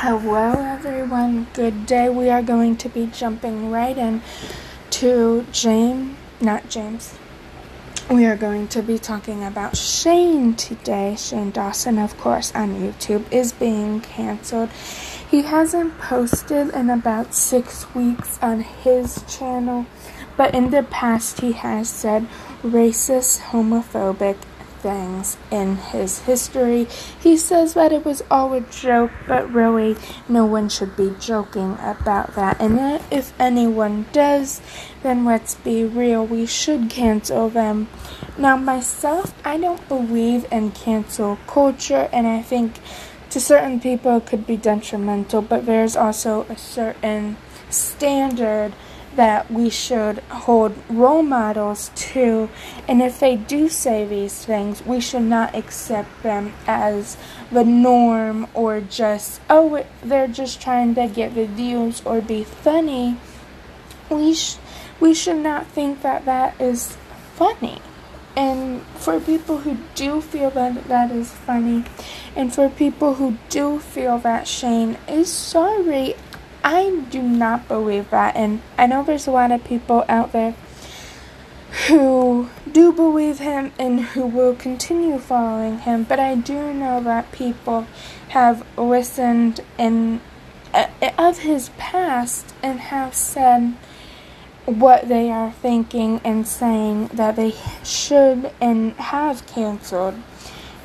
Hello, everyone. Good day. We are going to be jumping right in to James, not James. We are going to be talking about Shane today. Shane Dawson, of course, on YouTube is being canceled. He hasn't posted in about six weeks on his channel, but in the past, he has said racist, homophobic, things in his history. He says that it was all a joke, but really, no one should be joking about that. And if anyone does, then let's be real, we should cancel them. Now, myself, I don't believe in cancel culture, and I think to certain people it could be detrimental, but there's also a certain standard that we should hold role models to, and if they do say these things, we should not accept them as the norm or just, oh, they're just trying to get the views or be funny. We, sh- we should not think that that is funny. And for people who do feel that that is funny, and for people who do feel that Shane is eh, sorry, I do not believe that, and I know there's a lot of people out there who do believe him and who will continue following him, but I do know that people have listened in uh, of his past and have said what they are thinking and saying that they should and have canceled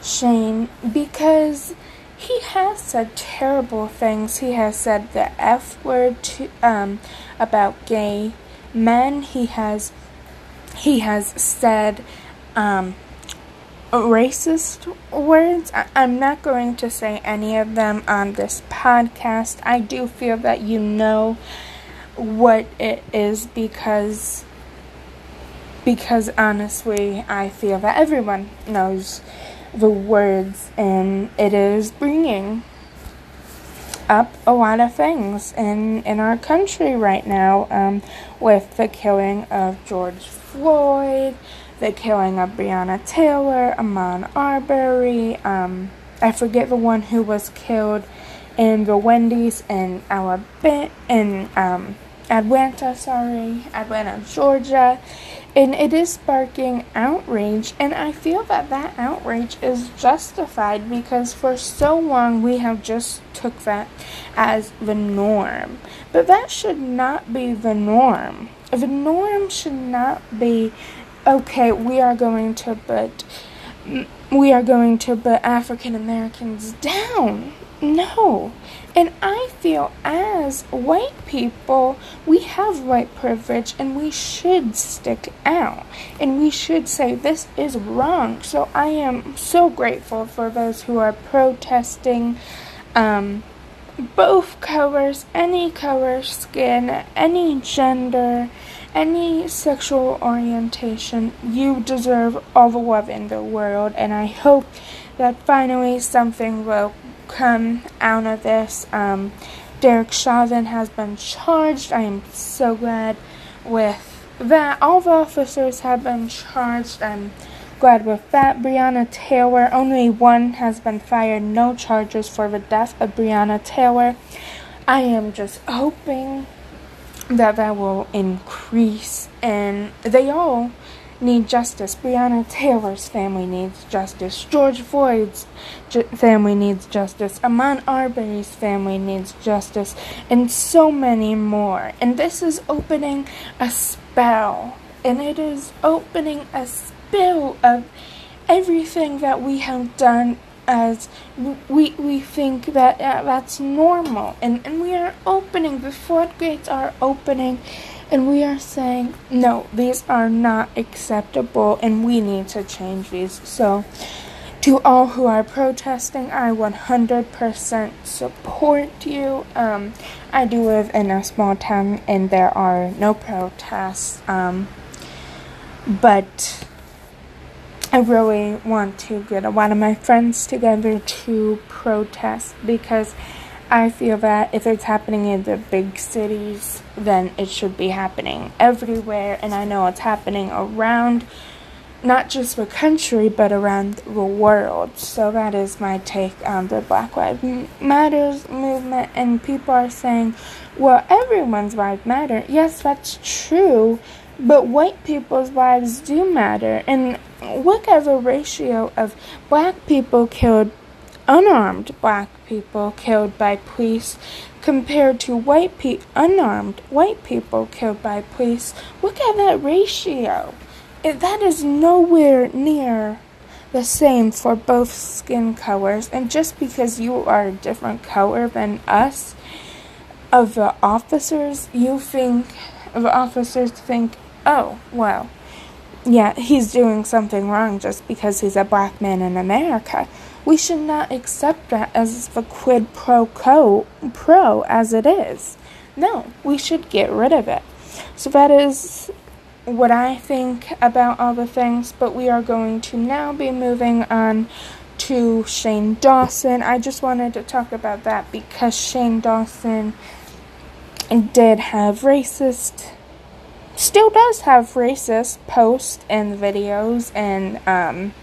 Shane because he has said terrible things. He has said the F word to, um, about gay men. He has he has said um, racist words. I- I'm not going to say any of them on this podcast. I do feel that you know what it is because because honestly, I feel that everyone knows the words, and it is bringing up a lot of things in, in our country right now um, with the killing of George Floyd, the killing of Breonna Taylor, Ahmaud Arbery. Um, I forget the one who was killed in the Wendy's in Alabama, in um, Atlanta, sorry, Atlanta, Georgia and it is sparking outrage and i feel that that outrage is justified because for so long we have just took that as the norm. But that should not be the norm. The norm should not be okay we are going to put we are going to put african americans down. No and I feel as white people, we have white privilege and we should stick out. And we should say this is wrong. So I am so grateful for those who are protesting um, both colors, any color skin, any gender, any sexual orientation. You deserve all the love in the world. And I hope that finally something will come out of this. Um, Derek Chauvin has been charged. I am so glad with that. All the officers have been charged. I'm glad with that. Breonna Taylor, only one has been fired. No charges for the death of Breonna Taylor. I am just hoping that that will increase and they all need justice. Breonna Taylor's family needs justice. George Floyd's ju- family needs justice. Ahmaud Arbery's family needs justice. And so many more. And this is opening a spell. And it is opening a spill of everything that we have done as we we think that uh, that's normal and and we are opening the floodgates are opening and we are saying, no, these are not acceptable and we need to change these. So, to all who are protesting, I 100% support you. Um, I do live in a small town and there are no protests. Um, but I really want to get a lot of my friends together to protest because I feel that if it's happening in the big cities, then it should be happening everywhere. And I know it's happening around not just the country, but around the world. So that is my take on the Black Lives Matters movement. And people are saying, well, everyone's lives matter. Yes, that's true, but white people's lives do matter. And look at the ratio of black people killed, unarmed black people killed by police compared to white pe- unarmed white people killed by police. Look at that ratio that is nowhere near the same for both skin colors. And just because you are a different color than us, of the officers, you think, the officers think, oh, well, yeah, he's doing something wrong just because he's a black man in America. We should not accept that as the quid pro quo pro as it is. No, we should get rid of it. So that is what I think about all the things, but we are going to now be moving on to Shane Dawson. I just wanted to talk about that because Shane Dawson did have racist, still does have racist posts and videos and um,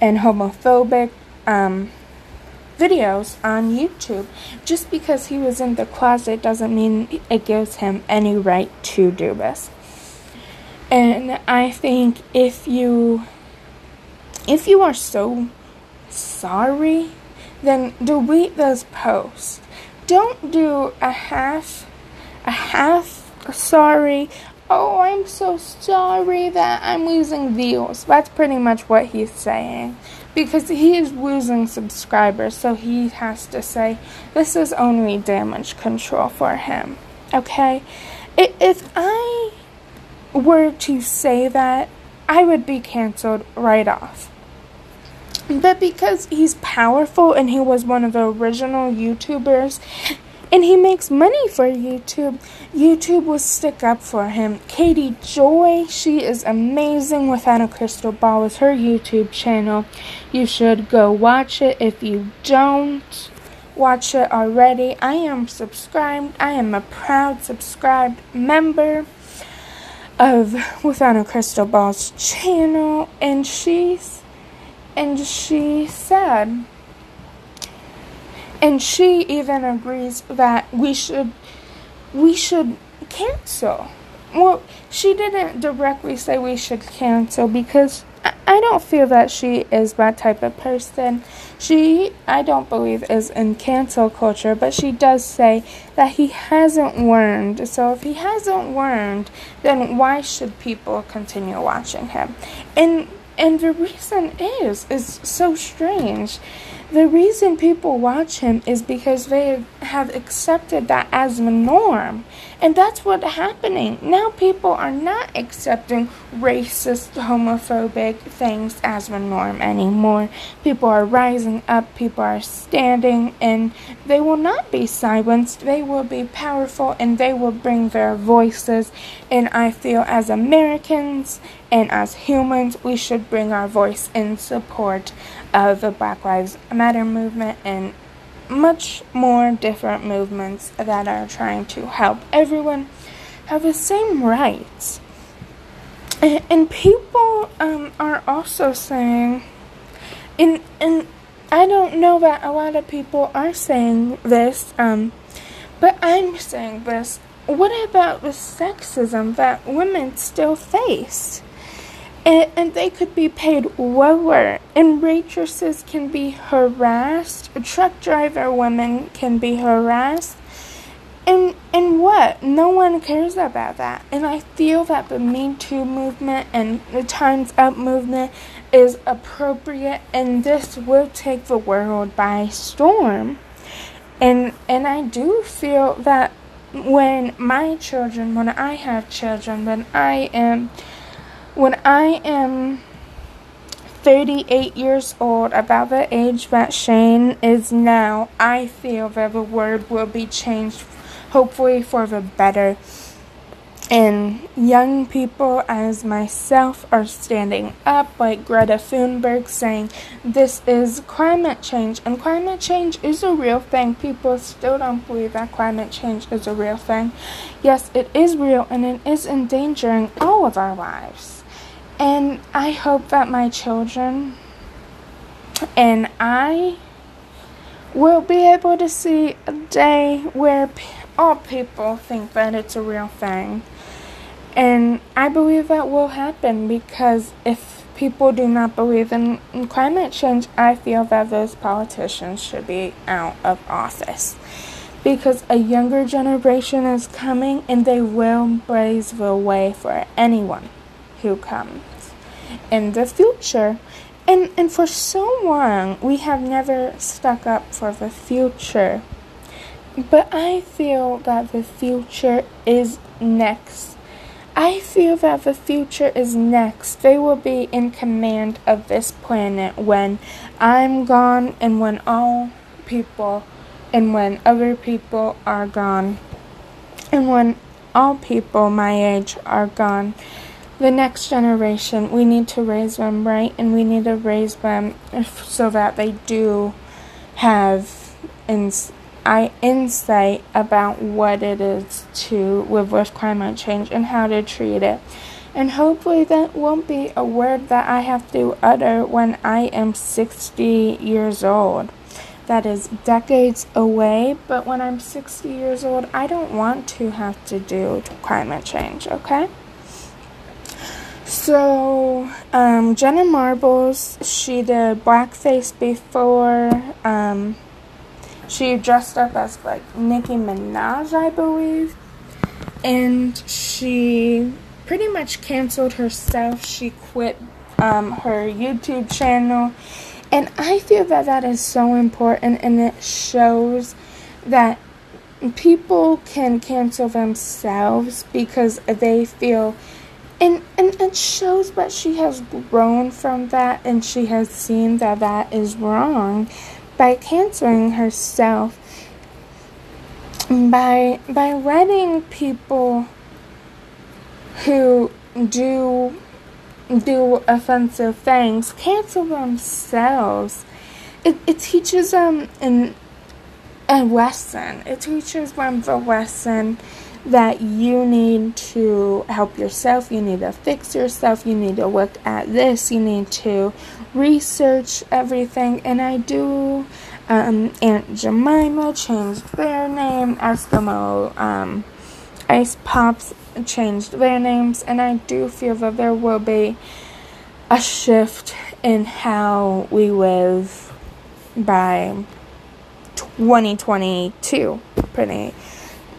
and homophobic um, videos on YouTube. Just because he was in the closet doesn't mean it gives him any right to do this. And I think if you if you are so sorry, then delete those posts. Don't do a half a half sorry. Oh, I'm so sorry that I'm losing views. That's pretty much what he's saying. Because he is losing subscribers, so he has to say this is only damage control for him. Okay? If I were to say that, I would be canceled right off. But because he's powerful and he was one of the original YouTubers and he makes money for YouTube, YouTube will stick up for him. Katie Joy, she is amazing without a crystal ball with her YouTube channel. You should go watch it if you don't watch it already. I am subscribed. I am a proud subscribed member of Without a Crystal Ball's channel, and she's and she said, and she even agrees that we should we should cancel. Well, she didn't directly say we should cancel because I don't feel that she is that type of person. She, I don't believe, is in cancel culture, but she does say that he hasn't learned. So if he hasn't learned, then why should people continue watching him? And and the reason is is so strange. The reason people watch him is because they have accepted that as the norm. And that's what's happening. Now people are not accepting racist, homophobic things as the norm anymore. People are rising up, people are standing, and they will not be silenced. They will be powerful and they will bring their voices. And I feel as Americans and as humans, we should bring our voice in support of the Black Lives Matter movement and much more different movements that are trying to help everyone have the same rights. And, people um, are also saying, and, and I don't know that a lot of people are saying this, um, but I'm saying this. What about the sexism that women still face? And, and they could be paid lower. And waitresses can be harassed. Truck driver women can be harassed. And and what? No one cares about that. And I feel that the Me Too movement and the Times Up movement is appropriate and this will take the world by storm. And and I do feel that when my children, when I have children, when I am when I am 38 years old, about the age that Shane is now, I feel that the world will be changed, hopefully for the better. And young people as myself are standing up, like Greta Thunberg, saying this is climate change. And climate change is a real thing. People still don't believe that climate change is a real thing. Yes, it is real and it is endangering all of our lives. And I hope that my children and I will be able to see a day where all people think that it's a real thing. And I believe that will happen because if people do not believe in, climate change, I feel that those politicians should be out of office because a younger generation is coming and they will blaze the way for anyone comes in the future. And, and for so long, we have never stuck up for the future. But I feel that the future is next. I feel that the future is next. They will be in command of this planet when I'm gone and when all people and when other people are gone, and when all people my age are gone, the next generation, we need to raise them right, and we need to raise them so that they do have ins- I insight about what it is to live with climate change and how to treat it. And hopefully, that won't be a word that I have to utter when I am 60 years old that is decades away, but when I'm 60 years old, I don't want to have to do climate change, okay? So, um, Jenna Marbles, she did blackface before. Um, she dressed up as like Nicki Minaj, I believe. And she pretty much canceled herself. She quit um, her YouTube channel and I feel that that is so important and it shows that people can cancel themselves because they feel and, and it shows that she has grown from that and she has seen that that is wrong by canceling herself by by letting people who do do offensive things cancel themselves. It, it teaches them an, a lesson. It teaches them the lesson that you need to help yourself, you need to fix yourself, you need to look at this, you need to research everything. And I do. Um, Aunt Jemima changed their name, Eskimo um, Ice Pops changed their names, and I do feel that there will be a shift in how we live by 2022. Pretty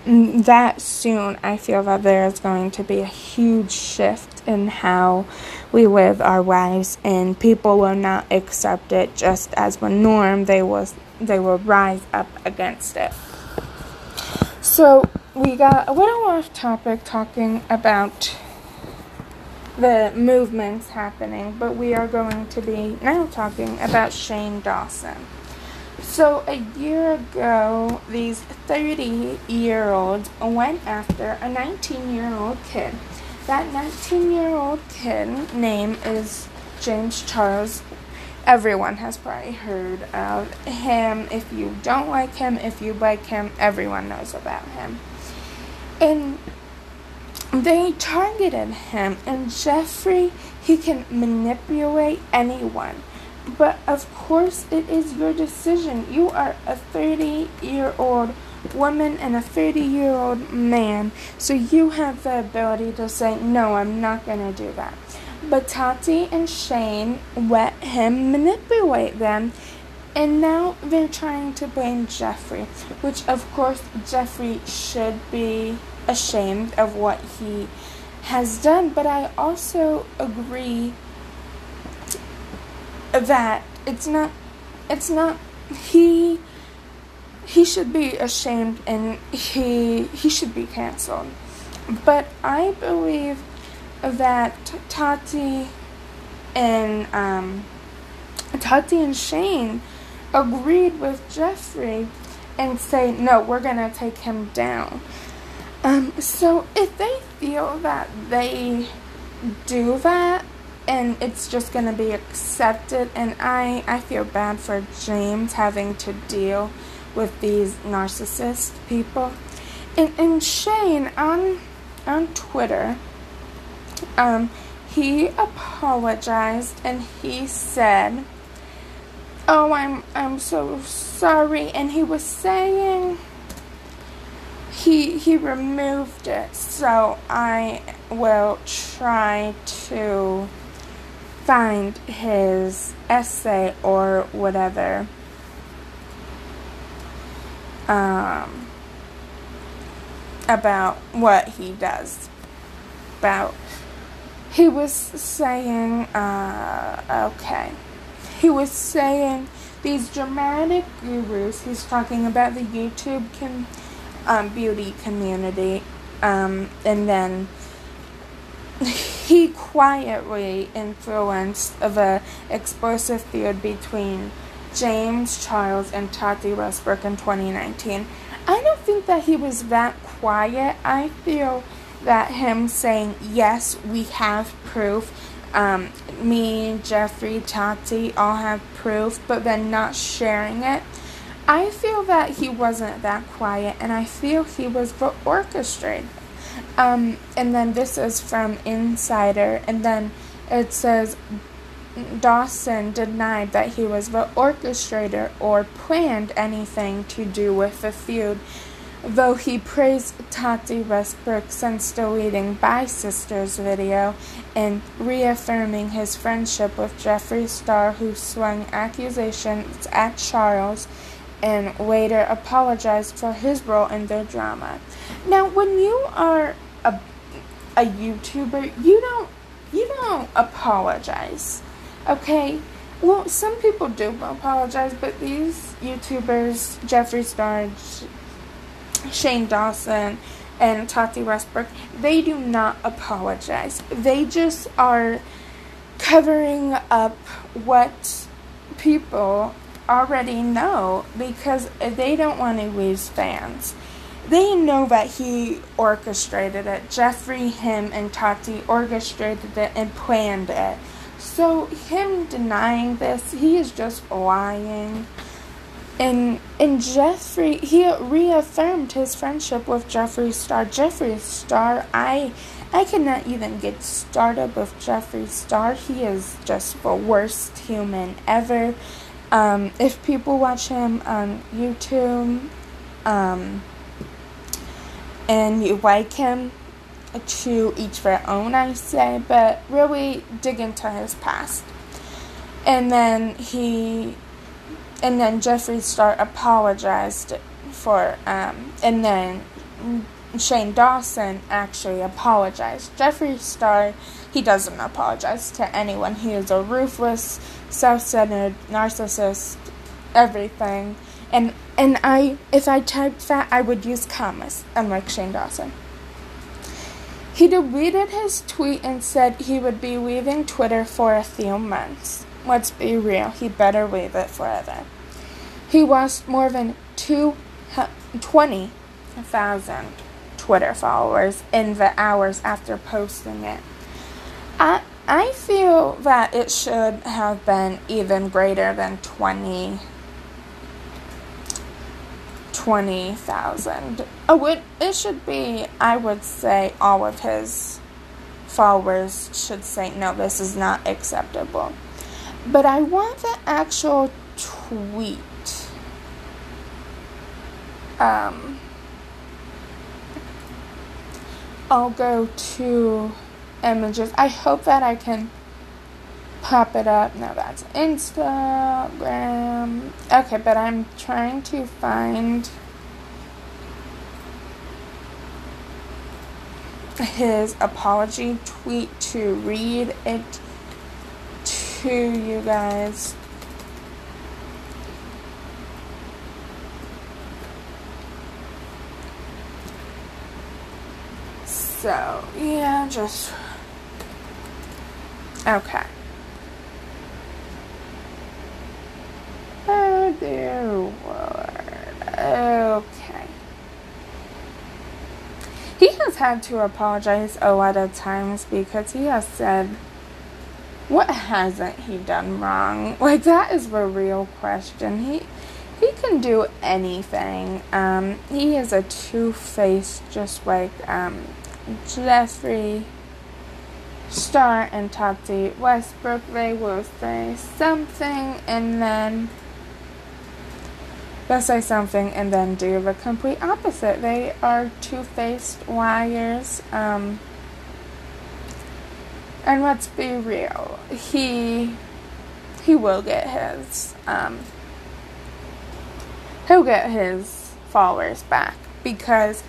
that soon, I feel that there is going to be a huge shift in how we live our lives, and people will not accept it just as the norm. They will they will rise up against it. So we got a little off topic talking about the movements happening, but we are going to be now talking about Shane Dawson. So, a year ago, these 30 year olds went after a 19 year old kid. That 19 year old kid name is James Charles everyone has probably heard of him. If you don't like him, if you like him, everyone knows about him. And they targeted him, and Jeffree, he can manipulate anyone. But of course, it is your decision. You are a 30 year old woman and a 30 year old man, so you have the ability to say, No, I'm not going to do that. But Tati and Shane let him manipulate them, and now they're trying to blame Jeffree, which of course Jeffree should be ashamed of what he has done. But I also agree that it's not, it's not, he he should be ashamed and he he should be canceled. But I believe that Tati and um, Tati and Shane agreed with Jeffree and say, no, we're to take him down. Um, so if they feel that they do that and it's just going to be accepted, and I, I feel bad for James having to deal with these narcissist people. And, and Shane on, on Twitter, um, he apologized and he said, "Oh, I'm I'm so sorry." And he was saying he he removed it. So I will try to find his essay or whatever. Um, about what he does. About he was saying, uh, okay, he was saying these dramatic gurus. He's talking about the YouTube com- um, beauty community, um, and then he quietly influenced the explosive feud between James Charles and Tati Westbrook in 2019. I don't think that he was that quiet. I feel that him saying, yes, we have proof, um, me, Jeffree, Tati all have proof, but then not sharing it. I feel that he wasn't that quiet, and I feel he was the orchestrator. Um, and then this is from Insider, and then it says Dawson denied that he was the orchestrator or planned anything to do with the feud, though he praised Tati Westbrook since deleting Bye Sisters video and reaffirming his friendship with Jeffree Star, who swung accusations at Charles and later apologized for his role in their drama. Now, when you are a, YouTuber, you don't you don't apologize. Okay? Well, some people do apologize, but these YouTubers, Jeffree Star, Shane Dawson, and Tati Westbrook, they do not apologize. They just are covering up what people already know because they don't want to lose fans. They know that he orchestrated it. Jeffree, him, and Tati orchestrated it and planned it. So, him denying this, he is just lying. And and Jeffree, he reaffirmed his friendship with Jeffree Star. Jeffree Star, I I cannot even get started with Jeffree Star. He is just the worst human ever. Um, if people watch him on YouTube, um, and you like him, to each their own, I say, but really dig into his past. And then he, and then Jeffree Star apologized for, um, and then Shane Dawson actually apologized. Jeffree Star, he doesn't apologize to anyone. He is a ruthless, self-centered narcissist, everything. And and I, if I typed that, I would use commas, unlike Shane Dawson. He deleted his tweet and said he would be leaving Twitter for a few months. Let's be real, he better leave it forever. He lost more than 20,000 Twitter followers in the hours after posting it. I, I feel that it should have been even greater than 20 20,000. Oh, it, it should be, I would say, all of his followers should say, no, this is not acceptable. But I want the actual tweet. Um, I'll go to images. I hope that I can pop it up. No, that's Instagram. Okay, but I'm trying to find his apology tweet to read it to you guys. So, yeah, just. Okay. Oh Okay. He has had to apologize a lot of times because he has said, what hasn't he done wrong? Like, that is the real question. He. He can do anything. Um, he is a two faced, just like um, Jeffree Star and Tati Westbrook, they will say something and then they'll say something and then do the complete opposite. They are two faced liars. Um, and let's be real, he he will get his um, he'll get his followers back because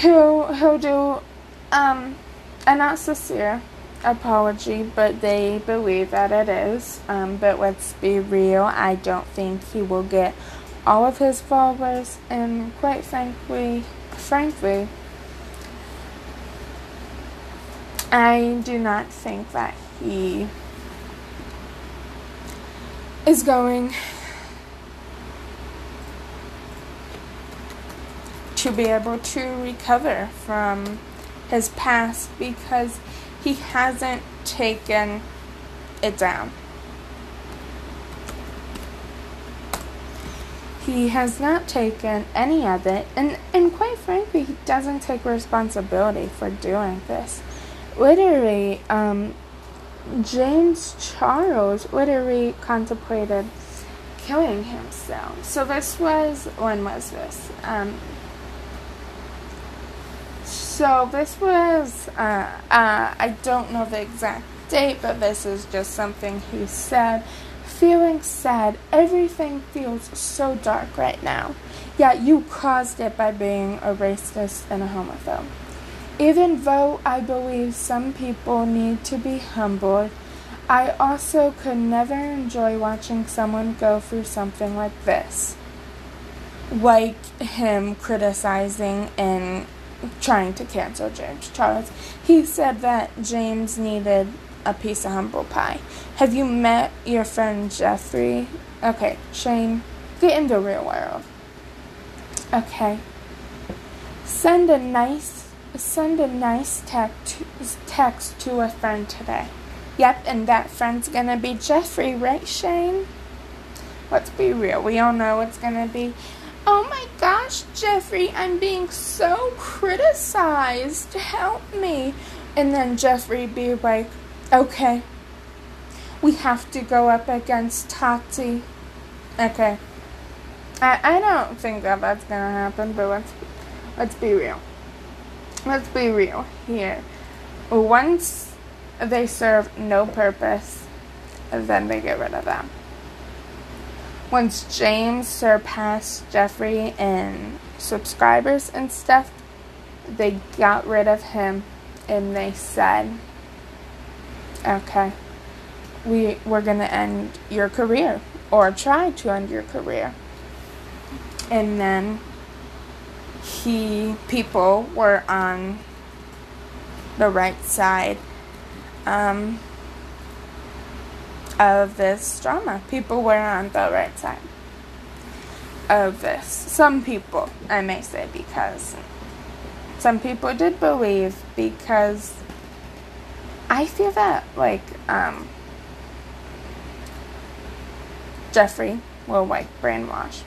he'll he'll do um a not sincere apology, but they believe that it is. Um, but let's be real, I don't think he will get all of his followers, and quite frankly, frankly, I do not think that he is going to be able to recover from his past because he hasn't taken it down. He has not taken any of it, and, and quite frankly, he doesn't take responsibility for doing this. Literally, um, James Charles literally contemplated killing himself. So this was when was this? Um, so this was uh, uh, I don't know the exact date, but this is just something he said. Feeling sad, everything feels so dark right now. Yet you caused it by being a racist and a homophobe. Even though I believe some people need to be humbled, I also could never enjoy watching someone go through something like this. Like him criticizing and trying to cancel James Charles. He said that James needed a piece of humble pie. Have you met your friend Jeffree? Okay, Shane, get in the real world. Okay. Send a nice send a nice text text to a friend today. Yep, and that friend's gonna be Jeffree, right, Shane? Let's be real. We all know it's gonna be Oh my gosh, Jeffree, I'm being so criticized. Help me. And then Jeffree be like, okay, we have to go up against Tati. Okay. I, I don't think that that's gonna happen, but let's let's be real. Let's be real here. Once they serve no purpose, then they get rid of them. Once James surpassed Jeffree in subscribers and stuff, they got rid of him and they said, okay, we, we're going to end your career or try to end your career. And then he, people were on the right side. Um, of this drama. People were on the right side of this. Some people, I may say, because some people did believe because I feel that like um, Jeffree will like brainwash.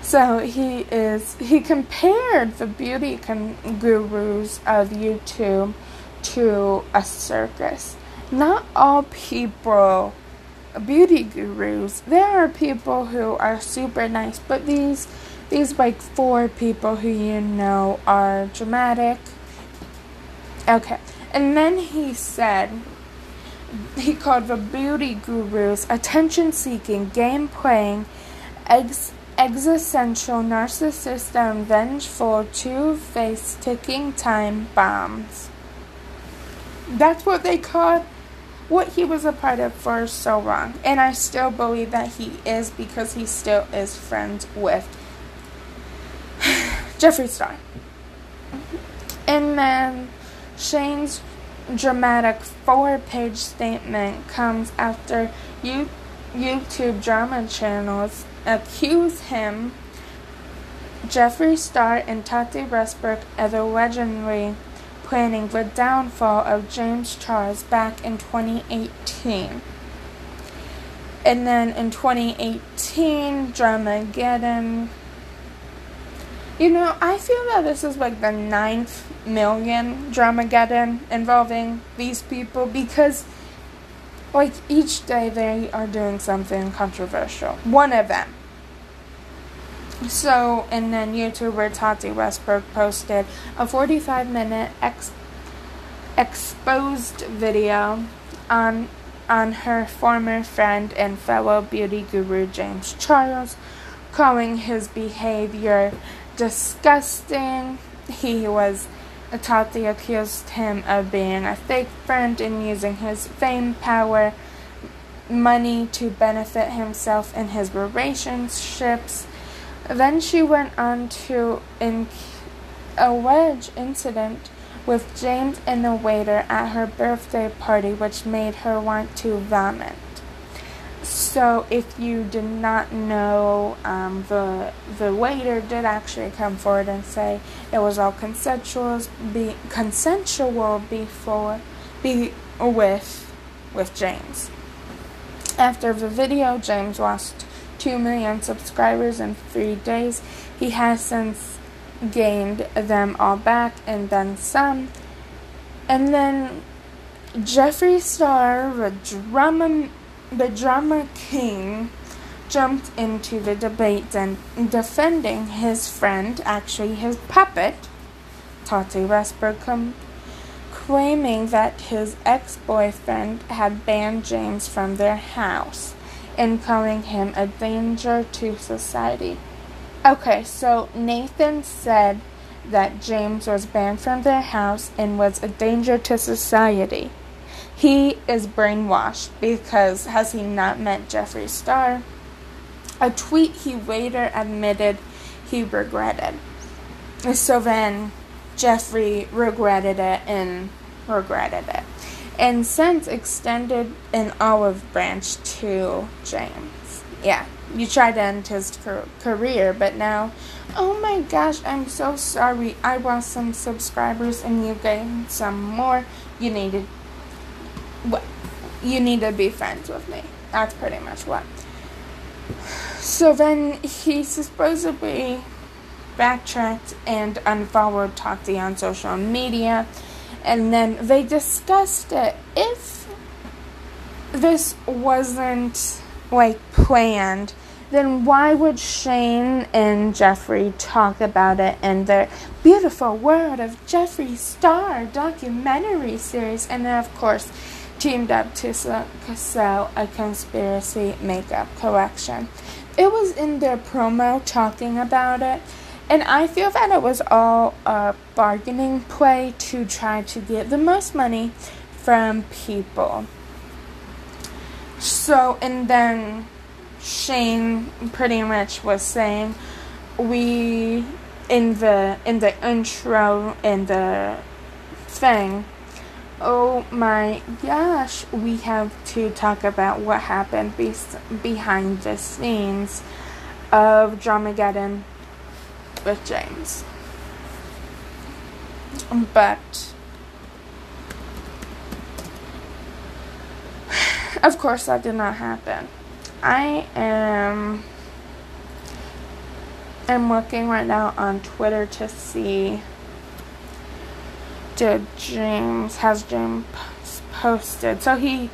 So he is he compared the beauty con- gurus of YouTube to a circus not all people beauty gurus. There are people who are super nice, but these these like four people who you know are dramatic. Okay. And then he said he called the beauty gurus attention seeking, game playing, ex- existential, narcissist, and vengeful, two faced ticking time bombs. That's what they called what he was a part of for so long. And I still believe that he is because he still is friends with Jeffree Star. And then Shane's dramatic four page statement comes after you, YouTube drama channels accuse him, Jeffree Star, and Tati Westbrook the legendary planning the downfall of James Charles back in 2018. And then in 2018, drama Dramageddon. You know, I feel that this is like the ninth million drama Dramageddon involving these people because, like, each day they are doing something controversial. One of them. So, and then YouTuber Tati Westbrook posted a 45 minute ex- exposed video on on her former friend and fellow beauty guru James Charles, calling his behavior disgusting. He was uh, Tati accused him of being a fake friend and using his fame, power, money to benefit himself in his relationships. Then she went on to in- a wedge incident with James and a waiter at her birthday party, which made her want to vomit. So, if you did not know, um, the the waiter did actually come forward and say it was all consensual, be consensual before, be with, with James. After the video, James lost two million subscribers in three days. He has since gained them all back and then some. And then Jeffree Star, the drama the drama king jumped into the debate and defending his friend, actually his puppet, Tati Westbrook, claiming that his ex boyfriend had banned James from their house and calling him a danger to society. Okay, so Nathan said that James was banned from their house and was a danger to society. He is brainwashed because has he not met Jeffree Star? A tweet he later admitted he regretted. So then Jeffree regretted it and regretted it. And since extended an olive branch to James. Yeah, you tried to end his career, but now, oh my gosh, I'm so sorry. I lost some subscribers and you gained some more. You needed what you need to be friends with me. That's pretty much what. So then he supposedly backtracked and unfollowed Tati on social media, and then they discussed it. If this wasn't like planned, then why would Shane and Jeffree talk about it in their beautiful world of Jeffree Star documentary series? And then, of course, teamed up to sell a conspiracy makeup collection. It was in their promo talking about it, and I feel that it was all a bargaining play to try to get the most money from people. So, and then Shane pretty much was saying, we in the in the intro in the thing Oh my gosh, we have to talk about what happened be- behind the scenes of Dramageddon with James. But of course that did not happen. I am I'm looking right now on Twitter to see did James has James posted? So he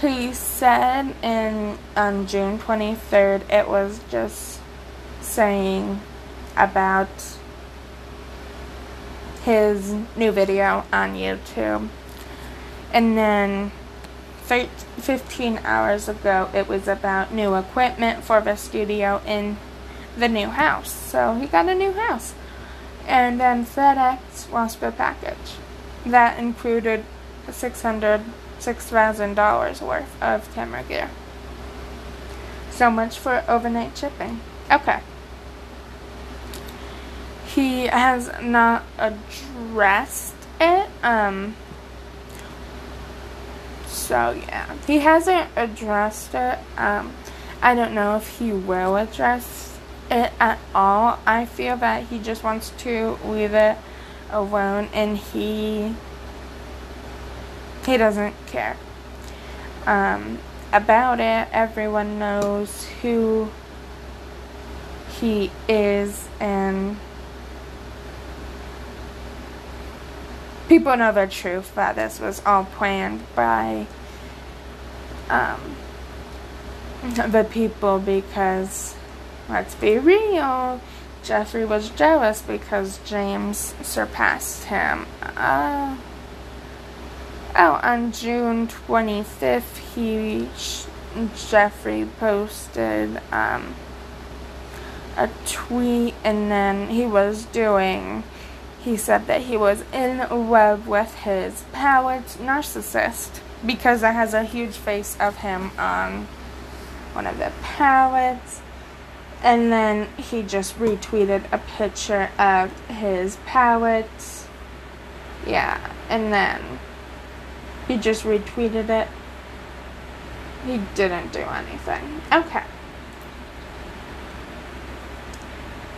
he said in on June 23rd it was just saying about his new video on YouTube. And then 15 hours ago it was about new equipment for the studio in the new house. So he got a new house. And then FedEx lost the package that included $600, $6,000 worth of camera gear. So much for overnight shipping. Okay. He has not addressed it. Um, so yeah, he hasn't addressed it. Um, I don't know if he will address it at all. I feel that he just wants to leave it alone and he he doesn't care um, about it. Everyone knows who he is and people know the truth that this was all planned by um, the people because, let's be real, Jeffree was jealous because James surpassed him. Uh, oh, on June 25th, he Jeffree posted um, a tweet and then he was doing he said that he was in love with his palette narcissist because it has a huge face of him on one of the palettes and then he just retweeted a picture of his palettes yeah and then he just retweeted it. He didn't do anything. Okay.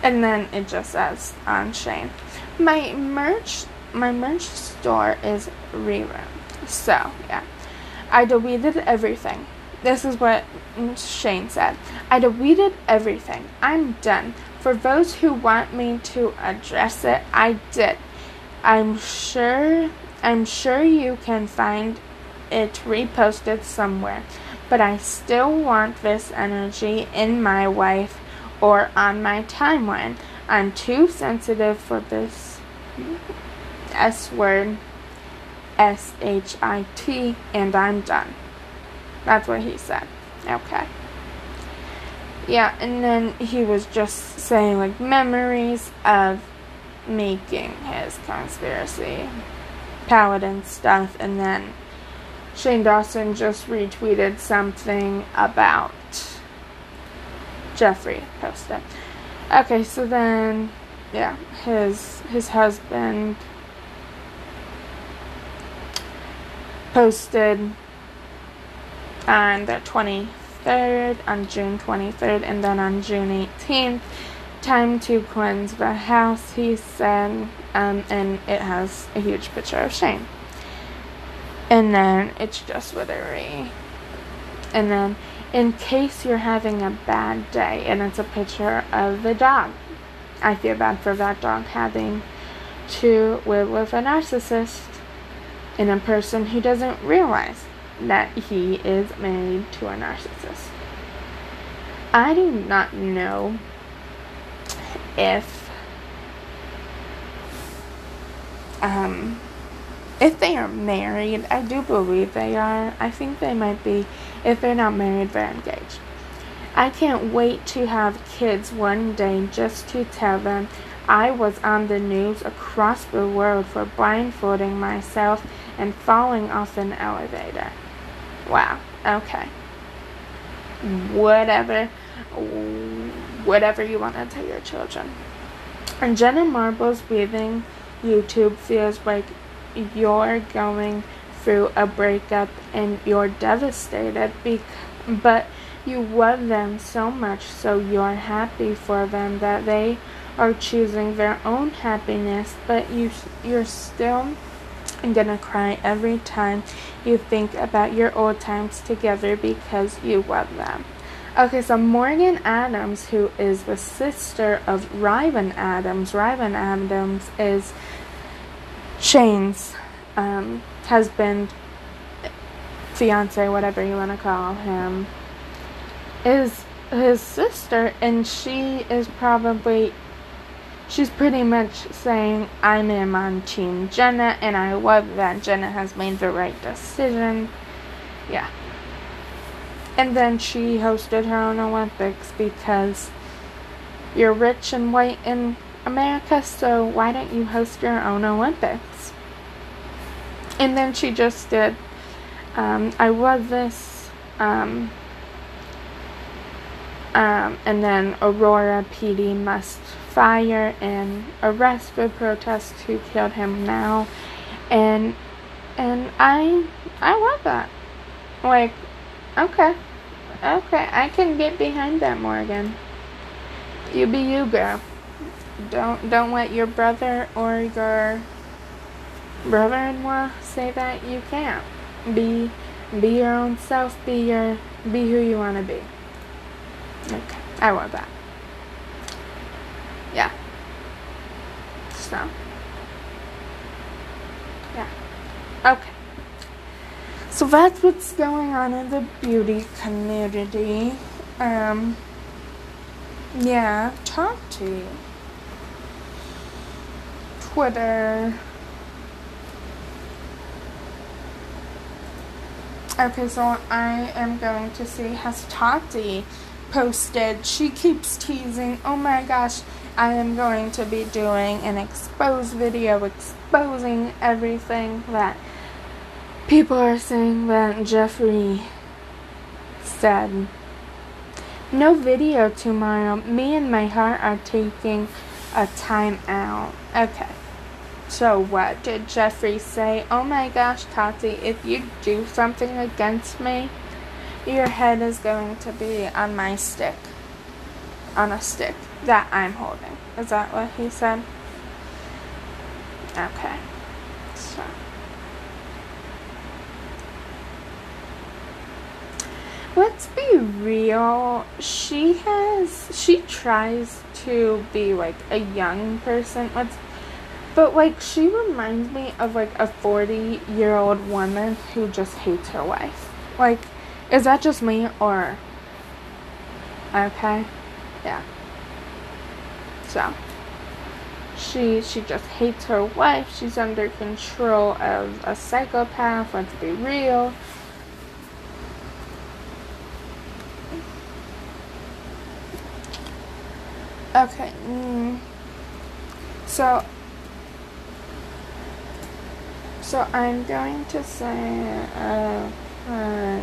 And then it just says on Shane my merch my merch store is rerun. So yeah. I deleted everything. This is what shane said. I deleted everything. I'm done. For those who want me to address it i did. I'm sure i'm sure you can find it reposted somewhere but i still want this energy in my life or on my timeline I'm too sensitive for this S word, S H I T, and I'm done. That's what he said. Okay. Yeah, and then he was just saying like memories of making his conspiracy palette stuff, and then Shane Dawson just retweeted something about Jeffree posted. Okay, so then, yeah, his his husband posted on the 23rd, on June 23rd, and then on June 18th, time to cleanse the house, he said, um, and it has a huge picture of Shane. And then it's just Withery. And then in case you're having a bad day and it's a picture of the dog. I feel bad for that dog having to live with a narcissist and a person who doesn't realize that he is married to a narcissist. I do not know if um if they are married, I do believe they are. I think they might be. If they're not married, they're engaged. I can't wait to have kids one day just to tell them I was on the news across the world for blindfolding myself and falling off an elevator. Wow. Okay. Whatever. Whatever you want to tell your children. And Jenna Marbles breathing YouTube feels like you're going through a breakup and you're devastated but you love them so much so you're happy for them that they are choosing their own happiness but you you're still gonna cry every time you think about your old times together because you love them. Okay so morgan adams who is the sister of Ryland Adams Ryland Adams is Shane's um, husband, fiance, whatever you want to call him, is his sister, and she is probably, she's pretty much saying, I'm in on Team Jenna, and I love that Jenna has made the right decision. Yeah. And then she hosted her own Olympics because you're rich and white in America, so why don't you host your own Olympics? And then she just did um, I was this um, um, and then Aurora PD must fire and arrest the protest who killed him now. And and I I love that. Like okay okay I can get behind that Morgan. You be you girl. Don't don't let your brother or your brother-in-law say that you can't be be your own self be your be who you want to be okay i want that yeah so yeah. Okay. So that's what's going on in the beauty community. Um, yeah, talk to you. Twitter. Okay, so I am going to see has Tati posted. She keeps teasing, oh my gosh, I am going to be doing an expose video exposing everything that people are saying that Jeffree said. No video tomorrow. Me and my heart are taking a time out. Okay. So what did Jeffree say? Oh my gosh, Tati, if you do something against me, your head is going to be on my stick. On a stick that I'm holding. Is that what he said? Okay. So. Let's be real. She has. She tries to be like a young person. Let's but like she reminds me of like a 40 year old woman who just hates her wife. Like, is that just me or. Okay? Yeah. So. She she just hates her wife. She's under control of a psychopath. Let's be real. Okay. Mm. So so I'm going to say, uh, uh,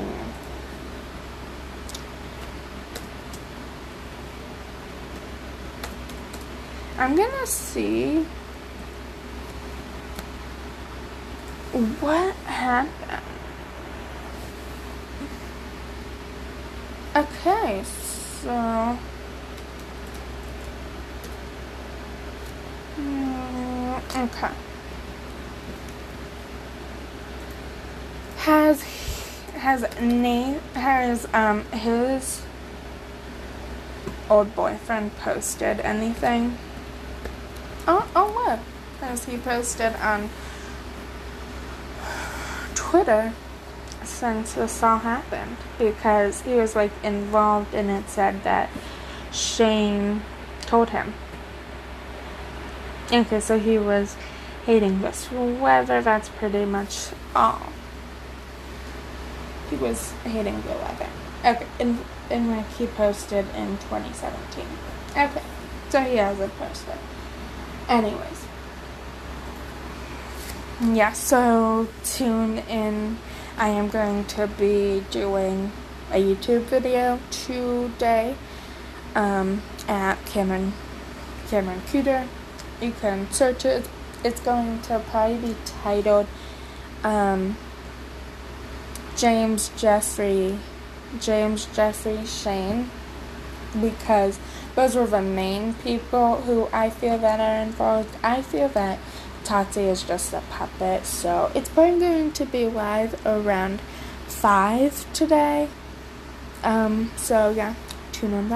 I'm gonna see what happened. Okay, so. Mm, okay. Has has Nate has um his old boyfriend posted anything? Oh oh what? Has he posted on Twitter since this all happened? Because he was like involved and it said that Shane told him. Okay, so he was hating this weather, that's pretty much all he was hating the 11. Okay, and, and like he posted in 2017. Okay, so he hasn't posted. Anyways. Yeah, so tune in. I am going to be doing a YouTube video today um, at Cameron Cameron Cooter. You can search it. It's going to probably be titled um, James Jeffree, James Jeffree Shane, because those were the main people who I feel that are involved. I feel that Tati is just a puppet, so it's probably going to be live around five today. Um, so yeah, tune in.